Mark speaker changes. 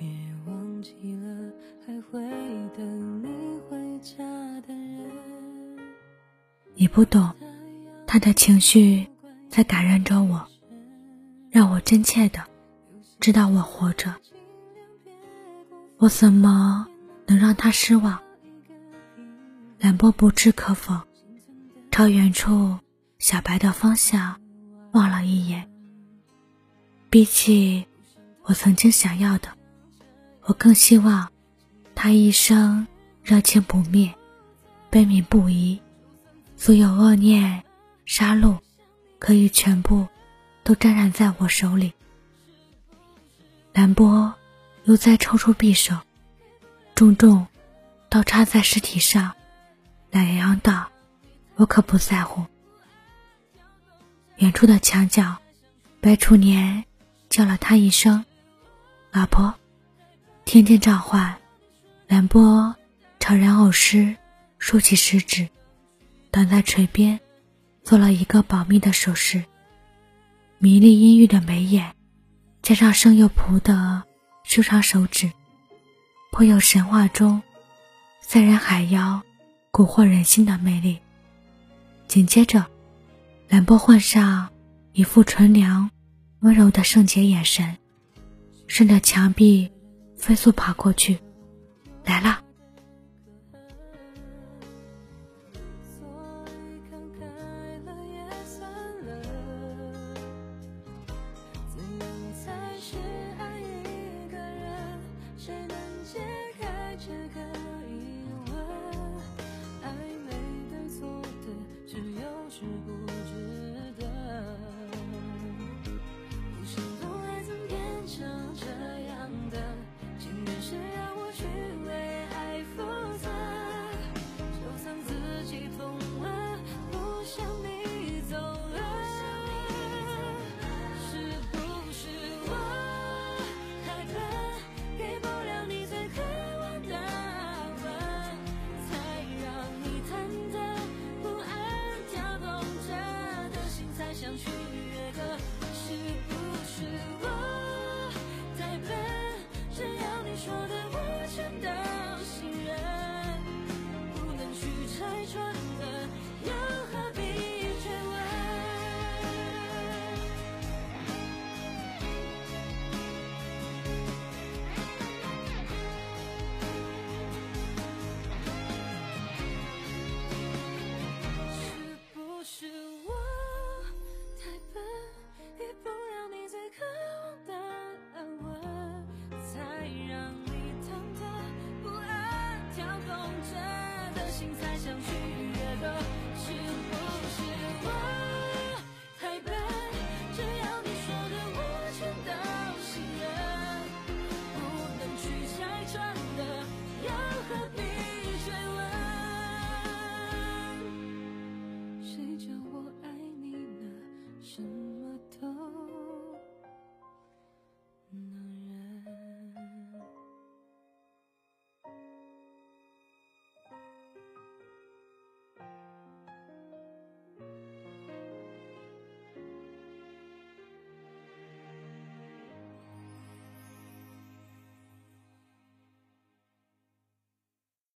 Speaker 1: 别忘记了还会等你回家的人。
Speaker 2: 你不懂，他的情绪在感染着我，让我真切的知道我活着。我怎么能让他失望？兰波不置可否，朝远处小白的方向望了一眼。比起我曾经想要的，我更希望他一生热情不灭，悲悯不移，所有恶念、杀戮可以全部都沾染在我手里。兰波。又再抽出匕首，重重刀插在尸体上，懒洋洋道：“我可不在乎。”远处的墙角，白楚年叫了他一声：“老婆。”天天召唤，兰波朝人偶师竖起食指，挡在唇边，做了一个保密的手势。迷离阴郁的眉眼，加上生又仆的。修长手指，颇有神话中三人海妖蛊惑人心的魅力。紧接着，兰波换上一副纯良、温柔的圣洁眼神，顺着墙壁飞速爬过去，来了。
Speaker 1: 心才